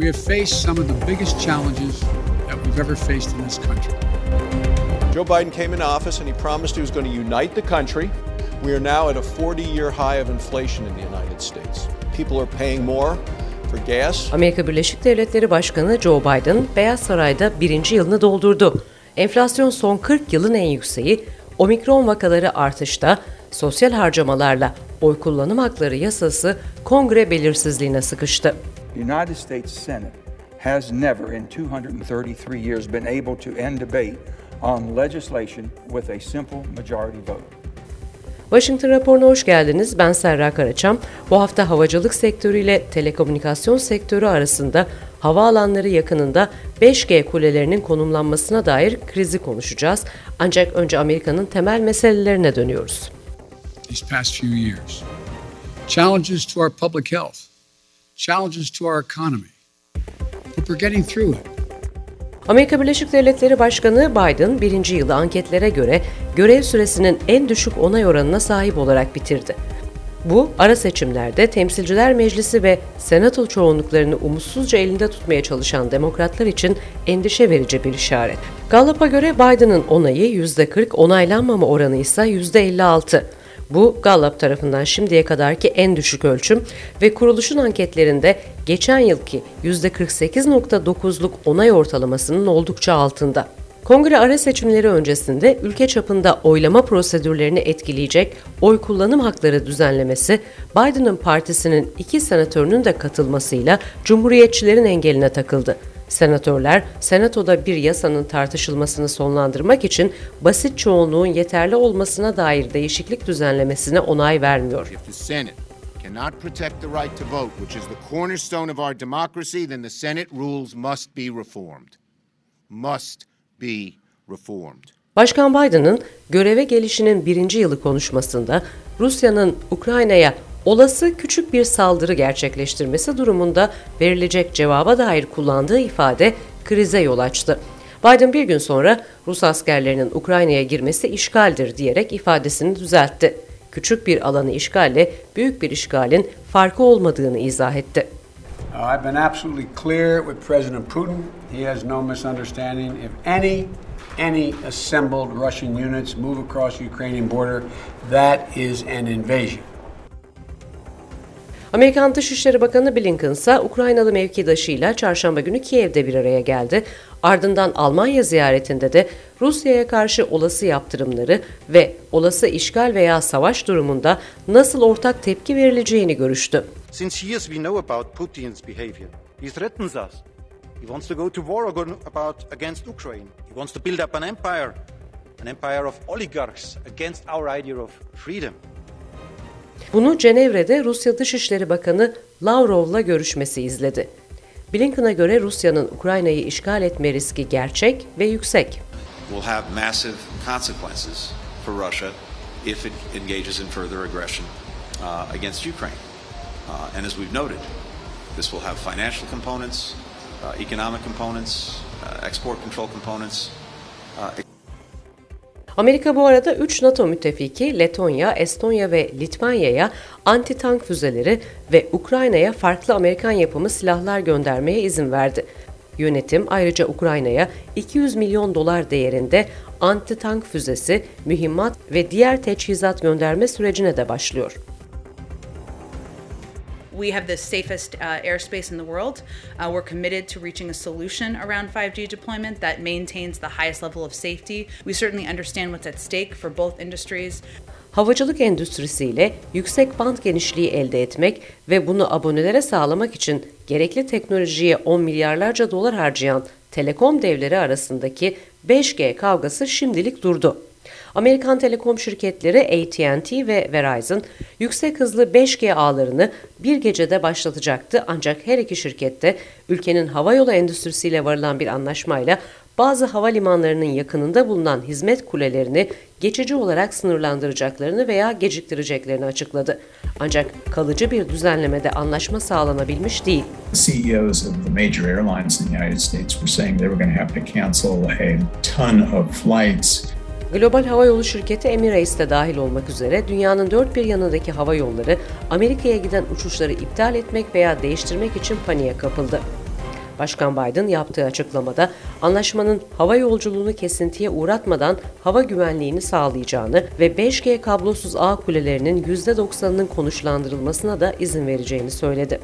we have faced some of the biggest challenges that we've ever faced in this country. Joe Biden came into office and he promised he was going to unite the country. We are now at a 40 year high of inflation in the United States. People are paying more for gas. Amerika Birleşik Devletleri Başkanı Joe Biden Beyaz Saray'da birinci yılını doldurdu. Enflasyon son 40 yılın en yükseği, omikron vakaları artışta, sosyal harcamalarla oy kullanım hakları yasası kongre belirsizliğine sıkıştı. The United States Senate has never in 233 years been able to end debate on legislation with a simple majority vote. Washington raporuna hoş geldiniz. Ben Serra Karaçam. Bu hafta havacılık sektörüyle telekomünikasyon sektörü arasında havaalanları yakınında 5G kulelerinin konumlanmasına dair krizi konuşacağız. Ancak önce Amerika'nın temel meselelerine dönüyoruz. These past few years, challenges to our public health, challenges to our economy, but we're getting through it. Amerika Birleşik Devletleri Başkanı Biden birinci yılı anketlere göre görev süresinin en düşük onay oranına sahip olarak bitirdi. Bu, ara seçimlerde Temsilciler Meclisi ve Senato çoğunluklarını umutsuzca elinde tutmaya çalışan demokratlar için endişe verici bir işaret. Gallup'a göre Biden'ın onayı %40, onaylanmama oranı ise %56. Bu Gallup tarafından şimdiye kadarki en düşük ölçüm ve kuruluşun anketlerinde geçen yılki %48.9'luk onay ortalamasının oldukça altında. Kongre ara seçimleri öncesinde ülke çapında oylama prosedürlerini etkileyecek oy kullanım hakları düzenlemesi Biden'ın partisinin iki senatörünün de katılmasıyla Cumhuriyetçilerin engeline takıldı. Senatörler, Senato'da bir yasanın tartışılmasını sonlandırmak için basit çoğunluğun yeterli olmasına dair değişiklik düzenlemesine onay vermiyor. Cannot protect the right to vote, which is the cornerstone of our democracy, then the Senate rules must be reformed. Must be reformed. Başkan Biden'ın göreve gelişinin birinci yılı konuşmasında Rusya'nın Ukrayna'ya olası küçük bir saldırı gerçekleştirmesi durumunda verilecek cevaba dair kullandığı ifade krize yol açtı. Biden bir gün sonra Rus askerlerinin Ukrayna'ya girmesi işgaldir diyerek ifadesini düzeltti. Küçük bir alanı işgalle büyük bir işgalin farkı olmadığını izah etti. I've been absolutely clear with President Putin. He has no misunderstanding. If any any assembled Russian units move across the Ukrainian border, that is an invasion. Amerikan Dışişleri Bakanı Blinken ise Ukraynalı mevkidaşıyla çarşamba günü Kiev'de bir araya geldi. Ardından Almanya ziyaretinde de Rusya'ya karşı olası yaptırımları ve olası işgal veya savaş durumunda nasıl ortak tepki verileceğini görüştü. Since years we know about Putin's behavior. He threatens us. He wants to go to war about against Ukraine. He wants to build up an empire, an empire of oligarchs against our idea of freedom. Bunu Cenevre'de Rusya Dışişleri Bakanı Lavrov'la görüşmesi izledi. Blinken'a göre Rusya'nın Ukrayna'yı işgal etme riski gerçek ve yüksek. Will have massive consequences for Russia if it engages in further aggression uh, against Ukraine. Uh, and as we've noted, this will have financial components, uh, economic components, uh, export control components. Uh, Amerika bu arada 3 NATO müttefiki Letonya, Estonya ve Litvanya'ya anti-tank füzeleri ve Ukrayna'ya farklı Amerikan yapımı silahlar göndermeye izin verdi. Yönetim ayrıca Ukrayna'ya 200 milyon dolar değerinde anti-tank füzesi, mühimmat ve diğer teçhizat gönderme sürecine de başlıyor. We have the safest uh, airspace in the world. Uh, we're committed to reaching a solution around 5G deployment that maintains the highest level of safety. We certainly understand what's at stake for both industries. Havacılık endüstrisiyle yüksek band genişliği elde etmek ve bunu abonelere sağlamak için gerekli teknolojiye 10 milyarlarca dolar harcayan telekom devleri arasındaki 5G kavgası şimdilik durdu. Amerikan telekom şirketleri AT&T ve Verizon yüksek hızlı 5G ağlarını bir gecede başlatacaktı ancak her iki şirkette ülkenin havayolu endüstrisiyle varılan bir anlaşmayla bazı havalimanlarının yakınında bulunan hizmet kulelerini geçici olarak sınırlandıracaklarını veya geciktireceklerini açıkladı. Ancak kalıcı bir düzenlemede anlaşma sağlanabilmiş değil. CEOs of the major airlines in the United States were saying they were going to have to cancel a ton of flights Global hava yolu şirketi Emirates de dahil olmak üzere dünyanın dört bir yanındaki hava yolları Amerika'ya giden uçuşları iptal etmek veya değiştirmek için paniğe kapıldı. Başkan Biden yaptığı açıklamada anlaşmanın hava yolculuğunu kesintiye uğratmadan hava güvenliğini sağlayacağını ve 5G kablosuz ağ kulelerinin %90'ının konuşlandırılmasına da izin vereceğini söyledi.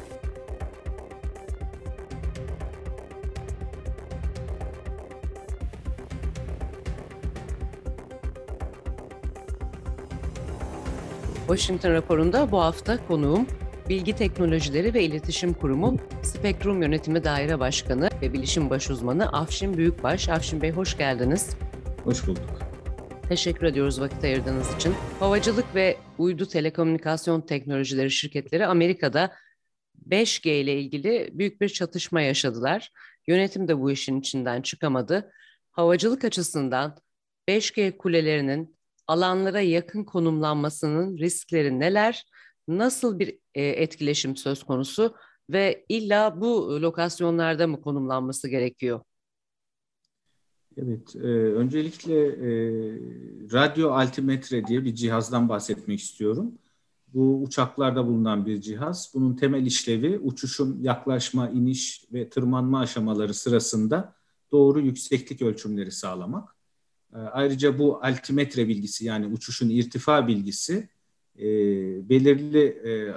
Washington raporunda bu hafta konuğum Bilgi Teknolojileri ve İletişim Kurumu Spektrum Yönetimi Daire Başkanı ve Bilişim Başuzmanı Afşin Büyükbaş. Afşin Bey hoş geldiniz. Hoş bulduk. Teşekkür ediyoruz vakit ayırdığınız için. Havacılık ve uydu telekomünikasyon teknolojileri şirketleri Amerika'da 5G ile ilgili büyük bir çatışma yaşadılar. Yönetim de bu işin içinden çıkamadı. Havacılık açısından 5G kulelerinin alanlara yakın konumlanmasının riskleri neler? Nasıl bir e, etkileşim söz konusu ve illa bu lokasyonlarda mı konumlanması gerekiyor? Evet, e, öncelikle e, radyo altimetre diye bir cihazdan bahsetmek istiyorum. Bu uçaklarda bulunan bir cihaz. Bunun temel işlevi uçuşun yaklaşma, iniş ve tırmanma aşamaları sırasında doğru yükseklik ölçümleri sağlamak. E, ayrıca bu altimetre bilgisi yani uçuşun irtifa bilgisi e, belirli e,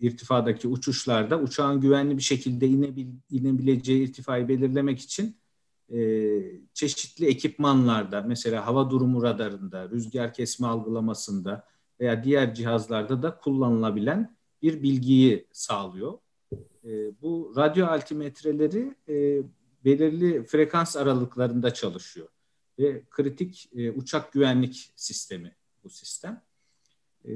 irtifadaki uçuşlarda uçağın güvenli bir şekilde inebil, inebileceği irtifayı belirlemek için e, çeşitli ekipmanlarda mesela hava durumu radarında, rüzgar kesme algılamasında veya diğer cihazlarda da kullanılabilen bir bilgiyi sağlıyor. E, bu radyo altimetreleri e, belirli frekans aralıklarında çalışıyor ve kritik e, uçak güvenlik sistemi bu sistem. E,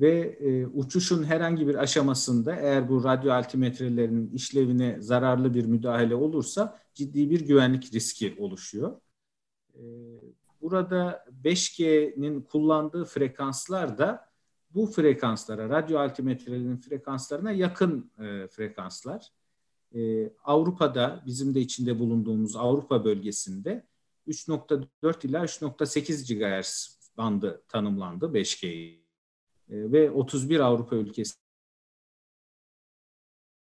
ve e, uçuşun herhangi bir aşamasında eğer bu radyo altimetrelerinin işlevine zararlı bir müdahale olursa ciddi bir güvenlik riski oluşuyor. E, burada 5G'nin kullandığı frekanslar da bu frekanslara, radyo altimetrelerin frekanslarına yakın e, frekanslar. E, Avrupa'da, bizim de içinde bulunduğumuz Avrupa bölgesinde 3.4 ila 3.8 GHz bandı tanımlandı 5G e, ve 31 Avrupa ülkesi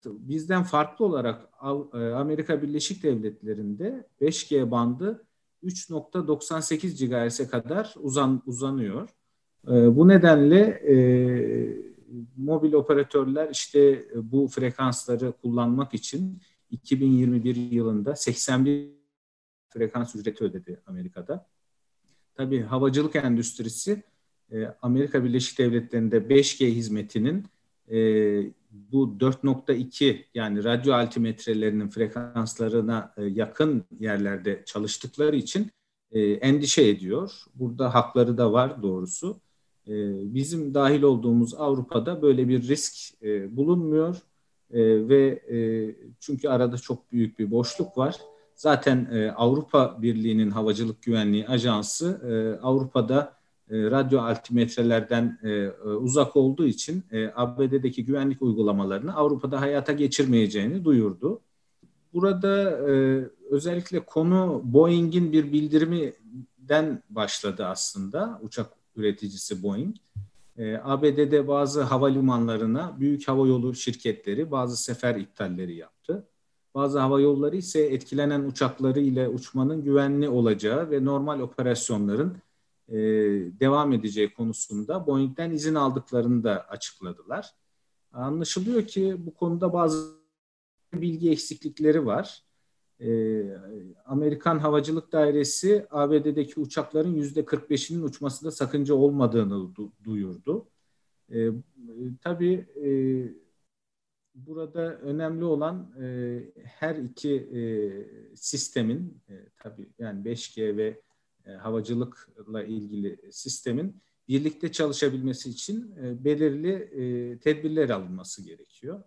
bizden farklı olarak e, Amerika Birleşik Devletleri'nde 5G bandı 3.98 GHz'e kadar uzan, uzanıyor. E, bu nedenle e, mobil operatörler işte bu frekansları kullanmak için 2021 yılında 81 frekans ücreti ödedi Amerika'da. Tabii havacılık endüstrisi e, Amerika Birleşik Devletleri'nde 5G hizmetinin e, bu 4.2 yani radyo altimetrelerinin frekanslarına e, yakın yerlerde çalıştıkları için endişe ediyor. Burada hakları da var doğrusu. Bizim dahil olduğumuz Avrupa'da böyle bir risk bulunmuyor ve çünkü arada çok büyük bir boşluk var Zaten e, Avrupa Birliği'nin Havacılık Güvenliği Ajansı e, Avrupa'da e, radyo altimetrelerden e, e uzak olduğu için e, ABD'deki güvenlik uygulamalarını Avrupa'da hayata geçirmeyeceğini duyurdu. Burada e, özellikle konu Boeing'in bir bildiriminden başladı aslında uçak üreticisi Boeing. E, ABD'de bazı havalimanlarına büyük havayolu şirketleri bazı sefer iptalleri yaptı. Bazı hava yolları ise etkilenen uçakları ile uçmanın güvenli olacağı ve normal operasyonların e, devam edeceği konusunda Boeing'den izin aldıklarını da açıkladılar. Anlaşılıyor ki bu konuda bazı bilgi eksiklikleri var. E, Amerikan Havacılık Dairesi ABD'deki uçakların yüzde 45'inin uçmasında sakınca olmadığını du- duyurdu. E, tabii e, burada önemli olan e, her iki e, sistemin e, tabii yani 5G ve e, havacılıkla ilgili sistemin birlikte çalışabilmesi için e, belirli e, tedbirler alınması gerekiyor.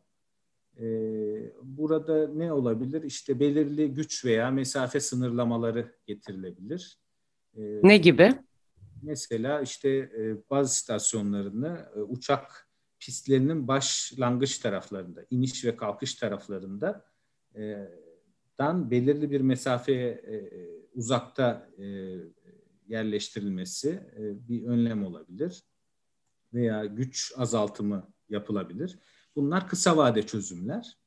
E, burada ne olabilir? İşte belirli güç veya mesafe sınırlamaları getirilebilir. E, ne gibi? Mesela işte e, bazı istasyonlarını e, uçak pistlerinin başlangıç taraflarında, iniş ve kalkış taraflarında e, dan belirli bir mesafeye e, uzakta e, yerleştirilmesi e, bir önlem olabilir veya güç azaltımı yapılabilir. Bunlar kısa vade çözümler.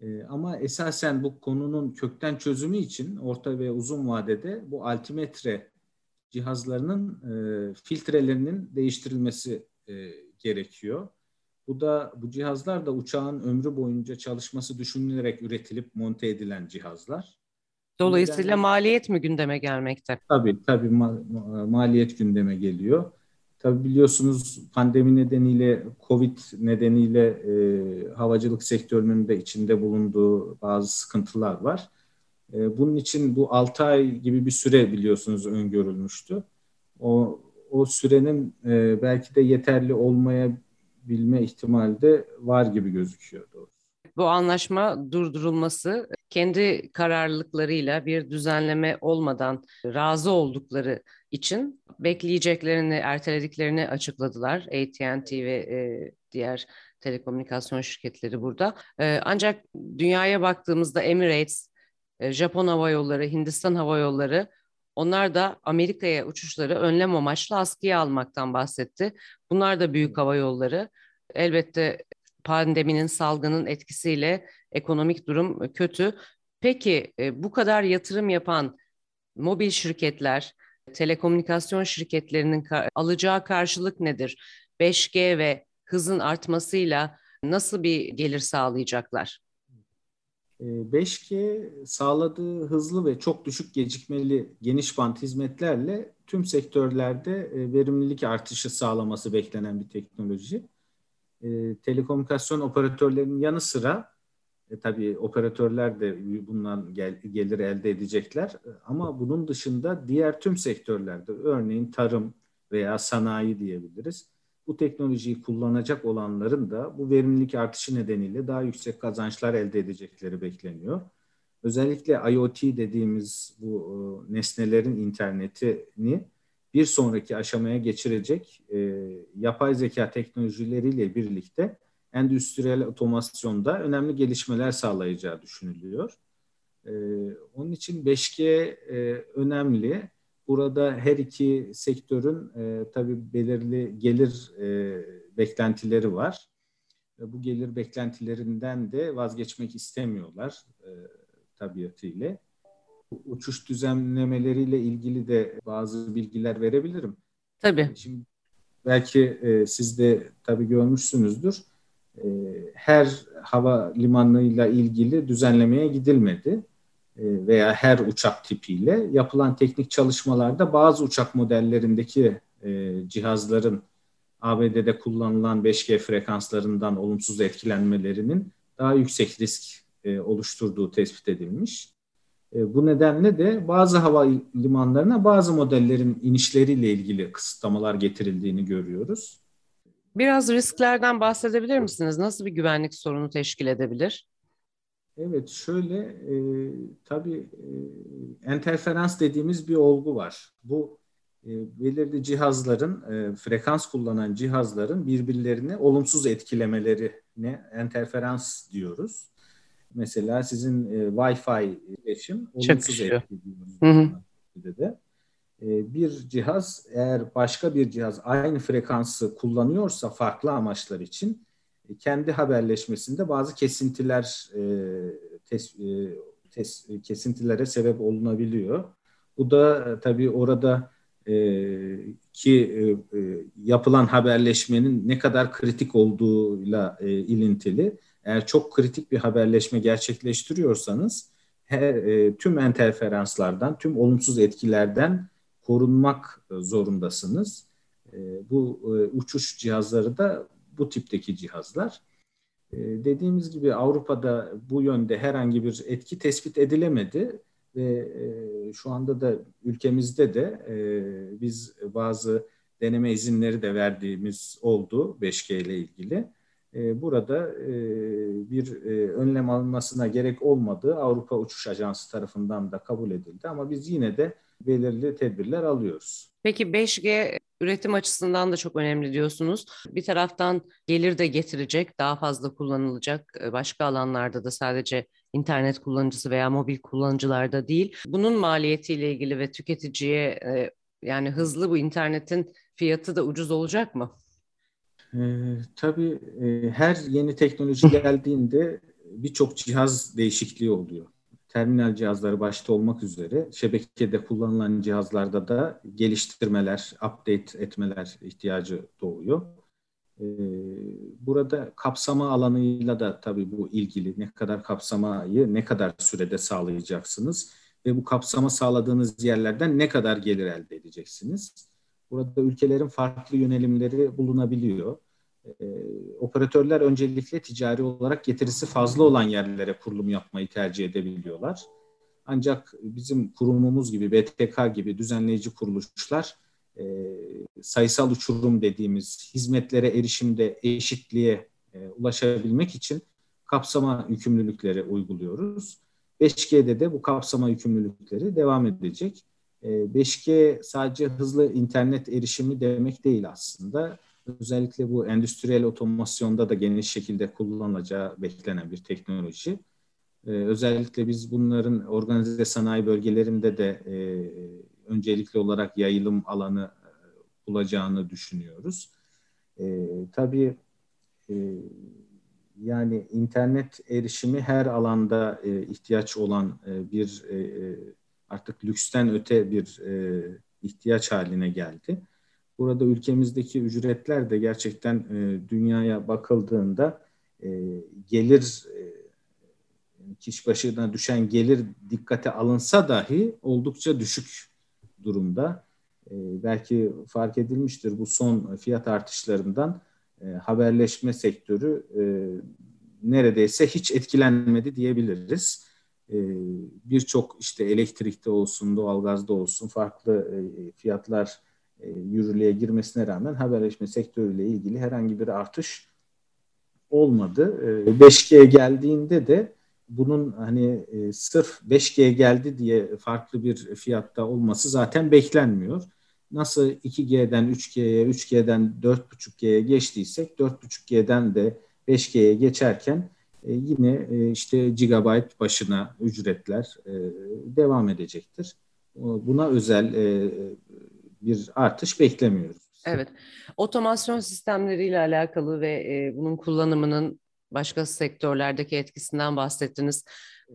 E, ama esasen bu konunun kökten çözümü için orta ve uzun vadede bu altimetre cihazlarının e, filtrelerinin değiştirilmesi e, gerekiyor. Bu da bu cihazlar da uçağın ömrü boyunca çalışması düşünülerek üretilip monte edilen cihazlar. Dolayısıyla Neden? maliyet mi gündeme gelmekte? Tabii tabii ma- maliyet gündeme geliyor. Tabii biliyorsunuz pandemi nedeniyle, Covid nedeniyle e, havacılık sektörünün de içinde bulunduğu bazı sıkıntılar var. E, bunun için bu 6 ay gibi bir süre biliyorsunuz öngörülmüştü. O, o sürenin e, belki de yeterli olmayabilme ihtimali de var gibi gözüküyor doğrusu. Bu anlaşma durdurulması kendi kararlılıklarıyla bir düzenleme olmadan razı oldukları için bekleyeceklerini, ertelediklerini açıkladılar. AT&T ve e, diğer telekomünikasyon şirketleri burada. E, ancak dünyaya baktığımızda Emirates, e, Japon Hava Yolları, Hindistan Hava Yolları onlar da Amerika'ya uçuşları önlem amaçlı askıya almaktan bahsetti. Bunlar da büyük hava yolları. Elbette pandeminin salgının etkisiyle ekonomik durum kötü. Peki e, bu kadar yatırım yapan mobil şirketler, telekomünikasyon şirketlerinin alacağı karşılık nedir? 5G ve hızın artmasıyla nasıl bir gelir sağlayacaklar? 5G ee, sağladığı hızlı ve çok düşük gecikmeli geniş bant hizmetlerle tüm sektörlerde e, verimlilik artışı sağlaması beklenen bir teknoloji. Ee, telekomünikasyon operatörlerinin yanı sıra e, tabii operatörler de bundan gel, gelir elde edecekler. Ama bunun dışında diğer tüm sektörlerde örneğin tarım veya sanayi diyebiliriz bu teknolojiyi kullanacak olanların da bu verimlilik artışı nedeniyle daha yüksek kazançlar elde edecekleri bekleniyor. Özellikle IoT dediğimiz bu e, nesnelerin internetini bir sonraki aşamaya geçirecek e, yapay zeka teknolojileriyle birlikte endüstriyel otomasyonda önemli gelişmeler sağlayacağı düşünülüyor. E, onun için 5G e, önemli. Burada her iki sektörün e, tabii belirli gelir e, beklentileri var. E, bu gelir beklentilerinden de vazgeçmek istemiyorlar e, tabiatıyla. Uçuş düzenlemeleriyle ilgili de bazı bilgiler verebilirim. Tabii. Şimdi belki e, siz de tabii görmüşsünüzdür. E, her hava limanıyla ilgili düzenlemeye gidilmedi. E, veya her uçak tipiyle yapılan teknik çalışmalarda bazı uçak modellerindeki e, cihazların ABD'de kullanılan 5G frekanslarından olumsuz etkilenmelerinin daha yüksek risk e, oluşturduğu tespit edilmiş. bu nedenle de bazı hava limanlarına bazı modellerin inişleriyle ilgili kısıtlamalar getirildiğini görüyoruz. Biraz risklerden bahsedebilir misiniz? Nasıl bir güvenlik sorunu teşkil edebilir? Evet şöyle e, tabii e, interferans dediğimiz bir olgu var. Bu e, belirli cihazların e, frekans kullanan cihazların birbirlerini olumsuz etkilemelerine interferans diyoruz. Mesela sizin e, Wi-Fi iletişim olumsuz etkiliyor. De. E, bir cihaz eğer başka bir cihaz aynı frekansı kullanıyorsa farklı amaçlar için kendi haberleşmesinde bazı kesintiler e, tes, e, tes, kesintilere sebep olunabiliyor. Bu da e, tabii orada e, ki e, e, yapılan haberleşmenin ne kadar kritik olduğuyla e, ilintili. Eğer çok kritik bir haberleşme gerçekleştiriyorsanız her, e, tüm interferanslardan, tüm olumsuz etkilerden korunmak zorundasınız. E, bu e, uçuş cihazları da bu tipteki cihazlar. E, dediğimiz gibi Avrupa'da bu yönde herhangi bir etki tespit edilemedi ve e, şu anda da ülkemizde de e, biz bazı deneme izinleri de verdiğimiz oldu 5G ile ilgili. E, burada e, bir e, önlem alınmasına gerek olmadığı Avrupa Uçuş Ajansı tarafından da kabul edildi ama biz yine de belirli tedbirler alıyoruz. Peki 5G üretim açısından da çok önemli diyorsunuz. Bir taraftan gelir de getirecek, daha fazla kullanılacak e, başka alanlarda da sadece internet kullanıcısı veya mobil kullanıcılarda değil. Bunun maliyetiyle ilgili ve tüketiciye e, yani hızlı bu internetin fiyatı da ucuz olacak mı? Ee, tabii e, her yeni teknoloji geldiğinde birçok cihaz değişikliği oluyor. Terminal cihazları başta olmak üzere şebekede kullanılan cihazlarda da geliştirmeler, update etmeler ihtiyacı doğuyor. Ee, burada kapsama alanıyla da tabii bu ilgili. Ne kadar kapsamayı ne kadar sürede sağlayacaksınız ve bu kapsama sağladığınız yerlerden ne kadar gelir elde edeceksiniz? Burada ülkelerin farklı yönelimleri bulunabiliyor. Ee, operatörler öncelikle ticari olarak getirisi fazla olan yerlere kurulum yapmayı tercih edebiliyorlar. Ancak bizim kurumumuz gibi, BTK gibi düzenleyici kuruluşlar e, sayısal uçurum dediğimiz hizmetlere erişimde eşitliğe e, ulaşabilmek için kapsama yükümlülükleri uyguluyoruz. 5G'de de bu kapsama yükümlülükleri devam edecek. 5G e, sadece hızlı internet erişimi demek değil aslında. Özellikle bu endüstriyel otomasyonda da geniş şekilde kullanılacağı beklenen bir teknoloji. Ee, özellikle biz bunların organize sanayi bölgelerinde de e, öncelikli olarak yayılım alanı e, bulacağını düşünüyoruz. E, tabii yani internet erişimi her alanda e, ihtiyaç olan bir e artık lüksten öte bir e, ihtiyaç haline geldi. Burada ülkemizdeki ücretler de gerçekten e, dünyaya bakıldığında e, gelir e, kişi başına düşen gelir dikkate alınsa dahi oldukça düşük durumda. E, belki fark edilmiştir bu son fiyat artışlarından e, haberleşme sektörü e, neredeyse hiç etkilenmedi diyebiliriz. E, Birçok işte elektrikte olsun, doğalgazda olsun farklı e, fiyatlar e, yürürlüğe girmesine rağmen haberleşme sektörüyle ilgili herhangi bir artış olmadı. E, 5G geldiğinde de bunun hani e, sırf 5G geldi diye farklı bir fiyatta olması zaten beklenmiyor. Nasıl 2G'den 3G'ye, 3G'den 4.5G'ye geçtiysek 4.5G'den de 5G'ye geçerken e, yine e, işte gigabyte başına ücretler e, devam edecektir. Buna özel e, bir artış beklemiyoruz. Evet, otomasyon sistemleriyle alakalı ve e, bunun kullanımının başka sektörlerdeki etkisinden bahsettiniz.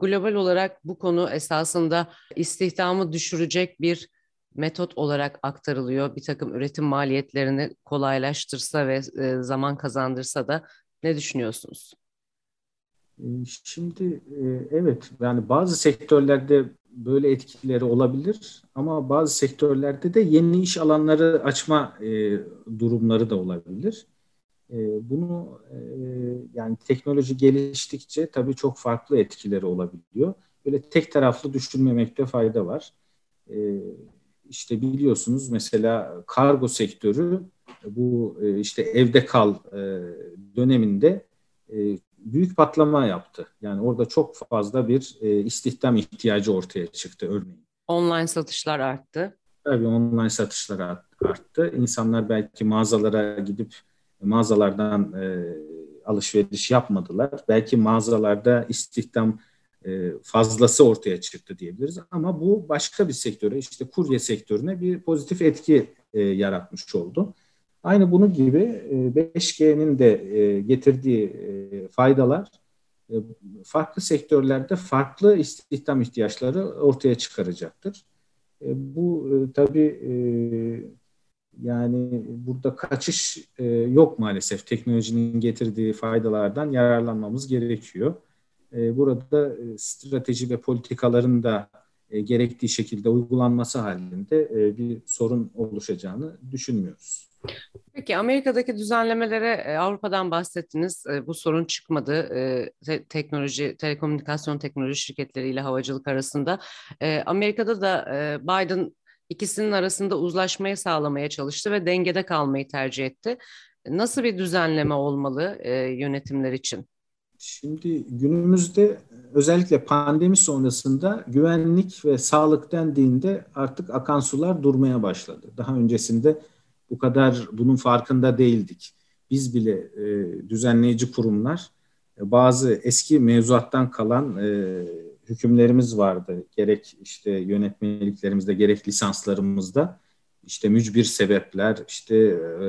Global olarak bu konu esasında istihdamı düşürecek bir metot olarak aktarılıyor. Bir takım üretim maliyetlerini kolaylaştırsa ve e, zaman kazandırsa da ne düşünüyorsunuz? Ee, şimdi e, evet yani bazı sektörlerde böyle etkileri olabilir ama bazı sektörlerde de yeni iş alanları açma e, durumları da olabilir. E, bunu yani teknoloji geliştikçe tabii çok farklı etkileri olabiliyor. Böyle tek taraflı düşünmemekte fayda var. İşte biliyorsunuz mesela kargo sektörü bu işte evde kal döneminde büyük patlama yaptı. Yani orada çok fazla bir e, istihdam ihtiyacı ortaya çıktı örneğin. Online satışlar arttı. Tabii online satışlar arttı. İnsanlar belki mağazalara gidip mağazalardan e, alışveriş yapmadılar. Belki mağazalarda istihdam e, fazlası ortaya çıktı diyebiliriz. Ama bu başka bir sektöre işte kurye sektörüne bir pozitif etki e, yaratmış oldu. Aynı bunun gibi 5G'nin e, de e, getirdiği e, faydalar farklı sektörlerde farklı istihdam ihtiyaçları ortaya çıkaracaktır. Bu tabii yani burada kaçış yok maalesef. Teknolojinin getirdiği faydalardan yararlanmamız gerekiyor. Burada strateji ve politikaların da gerektiği şekilde uygulanması halinde bir sorun oluşacağını düşünmüyoruz. Peki Amerika'daki düzenlemelere e, Avrupa'dan bahsettiniz. E, bu sorun çıkmadı. E, teknoloji, telekomünikasyon teknoloji şirketleriyle havacılık arasında. Amerika'da da Biden ikisinin arasında uzlaşmayı sağlamaya çalıştı ve dengede kalmayı tercih etti. Nasıl bir düzenleme olmalı yönetimler için? Şimdi günümüzde özellikle pandemi sonrasında güvenlik ve sağlık dendiğinde artık akan sular durmaya başladı. Daha öncesinde bu kadar bunun farkında değildik. Biz bile e, düzenleyici kurumlar e, bazı eski mevzuattan kalan e, hükümlerimiz vardı. Gerek işte yönetmeliklerimizde gerek lisanslarımızda işte mücbir sebepler, işte e,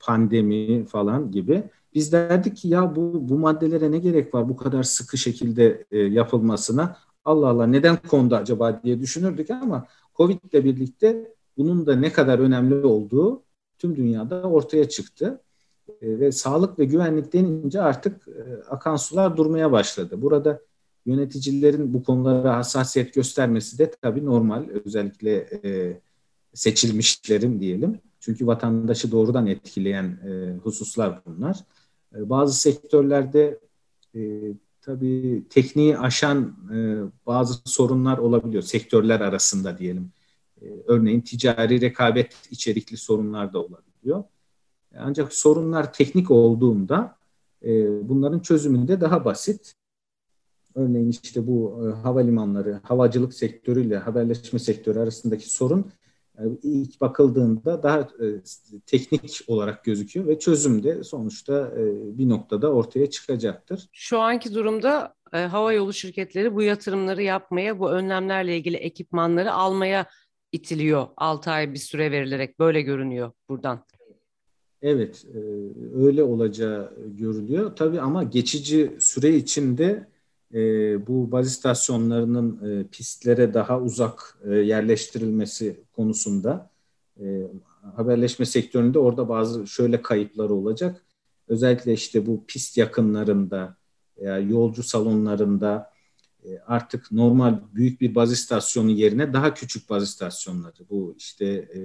pandemi falan gibi Biz derdik ki ya bu, bu maddelere ne gerek var bu kadar sıkı şekilde e, yapılmasına? Allah Allah neden kondu acaba diye düşünürdük ama Covid ile birlikte bunun da ne kadar önemli olduğu tüm dünyada ortaya çıktı. E, ve sağlık ve güvenlik denince artık e, akan sular durmaya başladı. Burada yöneticilerin bu konulara hassasiyet göstermesi de tabii normal. Özellikle e, seçilmişlerin diyelim. Çünkü vatandaşı doğrudan etkileyen e, hususlar bunlar. E, bazı sektörlerde e, tabii tekniği aşan e, bazı sorunlar olabiliyor. Sektörler arasında diyelim. E, örneğin ticari rekabet içerikli sorunlar da olabiliyor. Ancak sorunlar teknik olduğunda e, bunların çözümünde daha basit. Örneğin işte bu e, havalimanları, havacılık sektörüyle haberleşme sektörü arasındaki sorun ilk bakıldığında daha e, teknik olarak gözüküyor ve çözüm de sonuçta e, bir noktada ortaya çıkacaktır. Şu anki durumda e, hava yolu şirketleri bu yatırımları yapmaya, bu önlemlerle ilgili ekipmanları almaya itiliyor. 6 ay bir süre verilerek böyle görünüyor buradan. Evet, e, öyle olacağı görülüyor. Tabii ama geçici süre içinde e, bu baz istasyonlarının e, pistlere daha uzak yerleştirilmesi konusunda haberleşme sektöründe orada bazı şöyle kayıpları olacak. Özellikle işte bu pist yakınlarında yolcu salonlarında artık normal büyük bir baz istasyonu yerine daha küçük baz istasyonları bu işte e,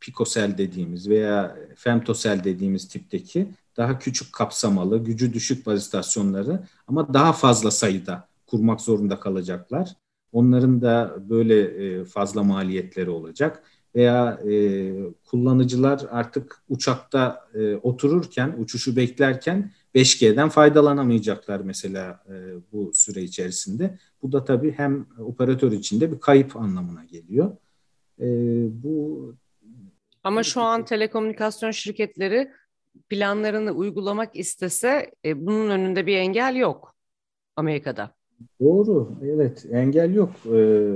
pikosel dediğimiz veya femtosel dediğimiz tipteki daha küçük kapsamalı, gücü düşük baz istasyonları ama daha fazla sayıda kurmak zorunda kalacaklar. Onların da böyle e, fazla maliyetleri olacak veya e, kullanıcılar artık uçakta e, otururken, uçuşu beklerken 5G'den faydalanamayacaklar mesela e, bu süre içerisinde. Bu da tabii hem operatör için de bir kayıp anlamına geliyor. E, bu ama şu an telekomünikasyon şirketleri planlarını uygulamak istese e, bunun önünde bir engel yok Amerika'da. Doğru, evet engel yok. Ee,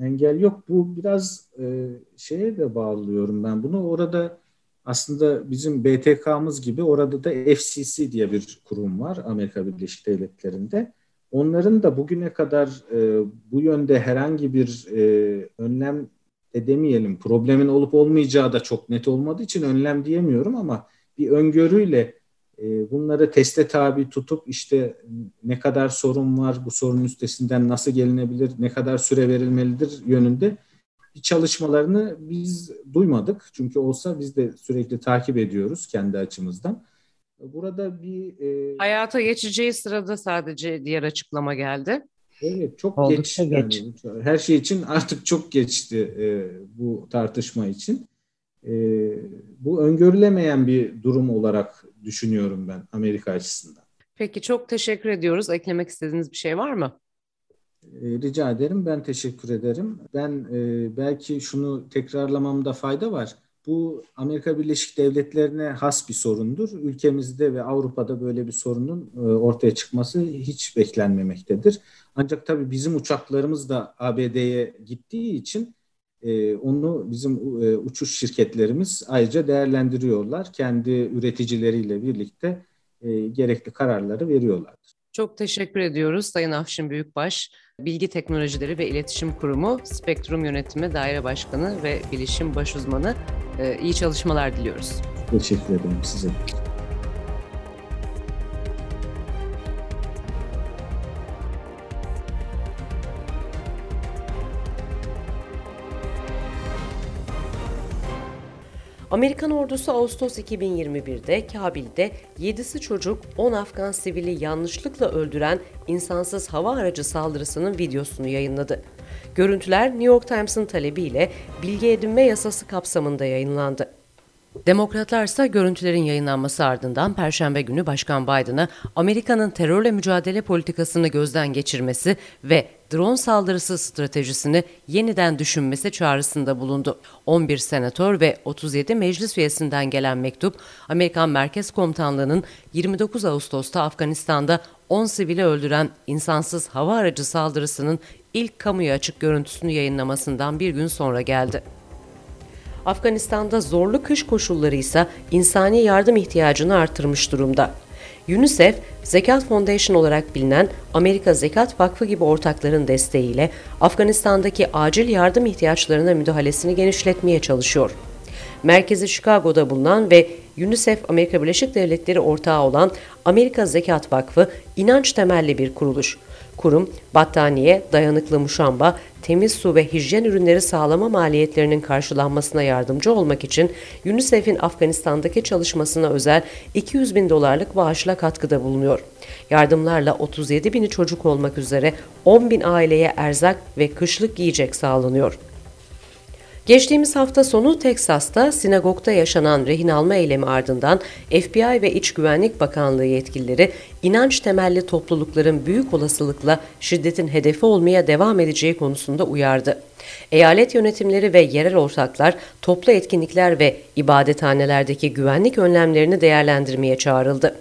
engel yok. Bu biraz e, şeye de bağlıyorum ben bunu. Orada aslında bizim BTK'mız gibi orada da FCC diye bir kurum var Amerika Birleşik Devletleri'nde. Onların da bugüne kadar e, bu yönde herhangi bir e, önlem demeyelim. Problemin olup olmayacağı da çok net olmadığı için önlem diyemiyorum ama bir öngörüyle e, bunları teste tabi tutup işte ne kadar sorun var, bu sorunun üstesinden nasıl gelinebilir, ne kadar süre verilmelidir yönünde çalışmalarını biz duymadık. Çünkü olsa biz de sürekli takip ediyoruz kendi açımızdan. Burada bir... E, Hayata geçeceği sırada sadece diğer açıklama geldi. Evet çok Oldukça geç. geç. Yani, her şey için artık çok geçti e, bu tartışma için. E, bu öngörülemeyen bir durum olarak düşünüyorum ben Amerika açısından. Peki çok teşekkür ediyoruz. Eklemek istediğiniz bir şey var mı? E, rica ederim. Ben teşekkür ederim. Ben e, belki şunu tekrarlamamda fayda var. Bu Amerika Birleşik Devletleri'ne has bir sorundur. Ülkemizde ve Avrupa'da böyle bir sorunun e, ortaya çıkması hiç beklenmemektedir. Ancak tabii bizim uçaklarımız da ABD'ye gittiği için e, onu bizim e, uçuş şirketlerimiz ayrıca değerlendiriyorlar. Kendi üreticileriyle birlikte gerekli kararları veriyorlardır. Çok teşekkür ediyoruz Sayın Afşin Büyükbaş. Bilgi Teknolojileri ve İletişim Kurumu, Spektrum Yönetimi Daire Başkanı ve Bilişim Başuzmanı. Ee, iyi çalışmalar diliyoruz. Teşekkür ederim size. Amerikan ordusu Ağustos 2021'de Kabil'de 7'si çocuk 10 Afgan sivili yanlışlıkla öldüren insansız hava aracı saldırısının videosunu yayınladı. Görüntüler New York Times'ın talebiyle bilgi edinme yasası kapsamında yayınlandı. Demokratlar ise görüntülerin yayınlanması ardından Perşembe günü Başkan Biden'a Amerika'nın terörle mücadele politikasını gözden geçirmesi ve drone saldırısı stratejisini yeniden düşünmesi çağrısında bulundu. 11 senatör ve 37 meclis üyesinden gelen mektup, Amerikan Merkez Komutanlığı'nın 29 Ağustos'ta Afganistan'da 10 sivili öldüren insansız hava aracı saldırısının ilk kamuya açık görüntüsünü yayınlamasından bir gün sonra geldi. Afganistan'da zorlu kış koşulları ise insani yardım ihtiyacını artırmış durumda. UNICEF, Zekat Foundation olarak bilinen Amerika Zekat Vakfı gibi ortakların desteğiyle Afganistan'daki acil yardım ihtiyaçlarına müdahalesini genişletmeye çalışıyor. Merkezi Chicago'da bulunan ve UNICEF Amerika Birleşik Devletleri ortağı olan Amerika Zekat Vakfı inanç temelli bir kuruluş. Kurum, battaniye, dayanıklı muşamba, temiz su ve hijyen ürünleri sağlama maliyetlerinin karşılanmasına yardımcı olmak için UNICEF'in Afganistan'daki çalışmasına özel 200 bin dolarlık bağışla katkıda bulunuyor. Yardımlarla 37 bini çocuk olmak üzere 10 bin aileye erzak ve kışlık yiyecek sağlanıyor. Geçtiğimiz hafta sonu Teksas'ta sinagogda yaşanan rehin alma eylemi ardından FBI ve İç Güvenlik Bakanlığı yetkilileri inanç temelli toplulukların büyük olasılıkla şiddetin hedefi olmaya devam edeceği konusunda uyardı. Eyalet yönetimleri ve yerel ortaklar toplu etkinlikler ve ibadethanelerdeki güvenlik önlemlerini değerlendirmeye çağrıldı.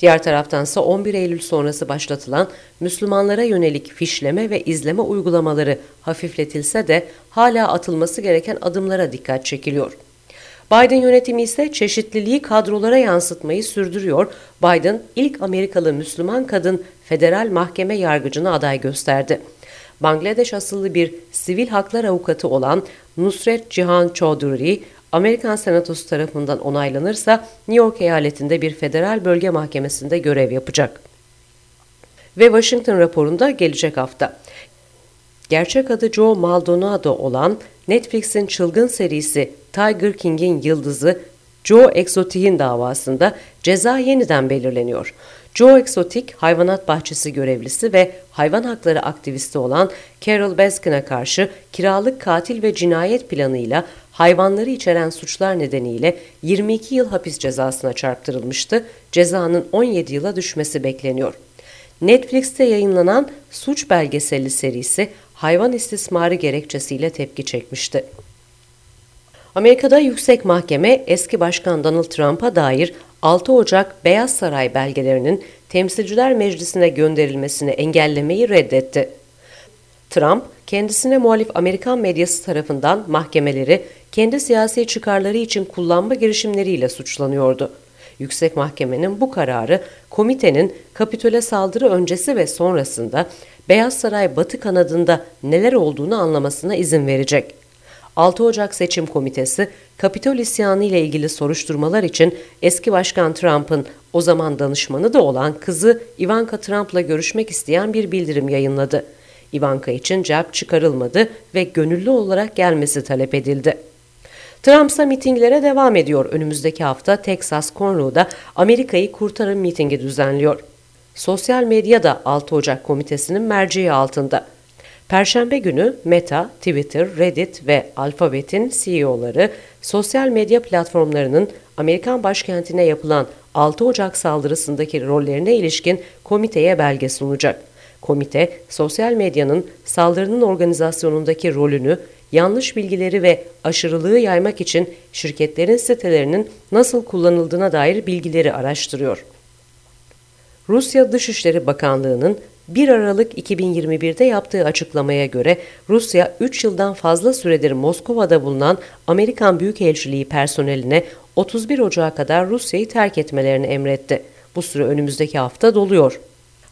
Diğer taraftansa 11 Eylül sonrası başlatılan Müslümanlara yönelik fişleme ve izleme uygulamaları hafifletilse de hala atılması gereken adımlara dikkat çekiliyor. Biden yönetimi ise çeşitliliği kadrolara yansıtmayı sürdürüyor. Biden ilk Amerikalı Müslüman kadın federal mahkeme yargıcını aday gösterdi. Bangladeş asıllı bir sivil haklar avukatı olan Nusret Cihan Chaudhuri, Amerikan Senatosu tarafından onaylanırsa New York eyaletinde bir federal bölge mahkemesinde görev yapacak. Ve Washington raporunda gelecek hafta. Gerçek adı Joe Maldonado olan Netflix'in çılgın serisi Tiger King'in yıldızı Joe Exotic'in davasında ceza yeniden belirleniyor. Joe Exotic, hayvanat bahçesi görevlisi ve hayvan hakları aktivisti olan Carol Baskin'e karşı kiralık katil ve cinayet planıyla hayvanları içeren suçlar nedeniyle 22 yıl hapis cezasına çarptırılmıştı. Cezanın 17 yıla düşmesi bekleniyor. Netflix'te yayınlanan Suç belgeselli serisi hayvan istismarı gerekçesiyle tepki çekmişti. Amerika'da yüksek mahkeme eski başkan Donald Trump'a dair 6 Ocak Beyaz Saray belgelerinin Temsilciler Meclisi'ne gönderilmesini engellemeyi reddetti. Trump, kendisine muhalif Amerikan medyası tarafından mahkemeleri kendi siyasi çıkarları için kullanma girişimleriyle suçlanıyordu. Yüksek Mahkemenin bu kararı komitenin Kapitol'e saldırı öncesi ve sonrasında Beyaz Saray batı kanadında neler olduğunu anlamasına izin verecek. 6 Ocak Seçim Komitesi, Kapitol isyanı ile ilgili soruşturmalar için eski başkan Trump'ın o zaman danışmanı da olan kızı Ivanka Trump'la görüşmek isteyen bir bildirim yayınladı. Ivanka için cevap çıkarılmadı ve gönüllü olarak gelmesi talep edildi. Trump ise mitinglere devam ediyor. Önümüzdeki hafta Texas Conroe'da Amerika'yı kurtarın mitingi düzenliyor. Sosyal medya da 6 Ocak komitesinin merceği altında. Perşembe günü Meta, Twitter, Reddit ve Alphabet'in CEO'ları sosyal medya platformlarının Amerikan başkentine yapılan 6 Ocak saldırısındaki rollerine ilişkin komiteye belge sunacak. Komite, sosyal medyanın saldırının organizasyonundaki rolünü, yanlış bilgileri ve aşırılığı yaymak için şirketlerin sitelerinin nasıl kullanıldığına dair bilgileri araştırıyor. Rusya Dışişleri Bakanlığı'nın 1 Aralık 2021'de yaptığı açıklamaya göre Rusya 3 yıldan fazla süredir Moskova'da bulunan Amerikan Büyükelçiliği personeline 31 Ocağı kadar Rusya'yı terk etmelerini emretti. Bu süre önümüzdeki hafta doluyor.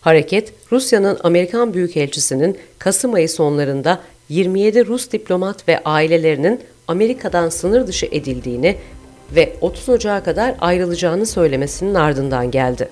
Hareket, Rusya'nın Amerikan Büyükelçisi'nin Kasım ayı sonlarında 27 Rus diplomat ve ailelerinin Amerika'dan sınır dışı edildiğini ve 30 Ocağı kadar ayrılacağını söylemesinin ardından geldi.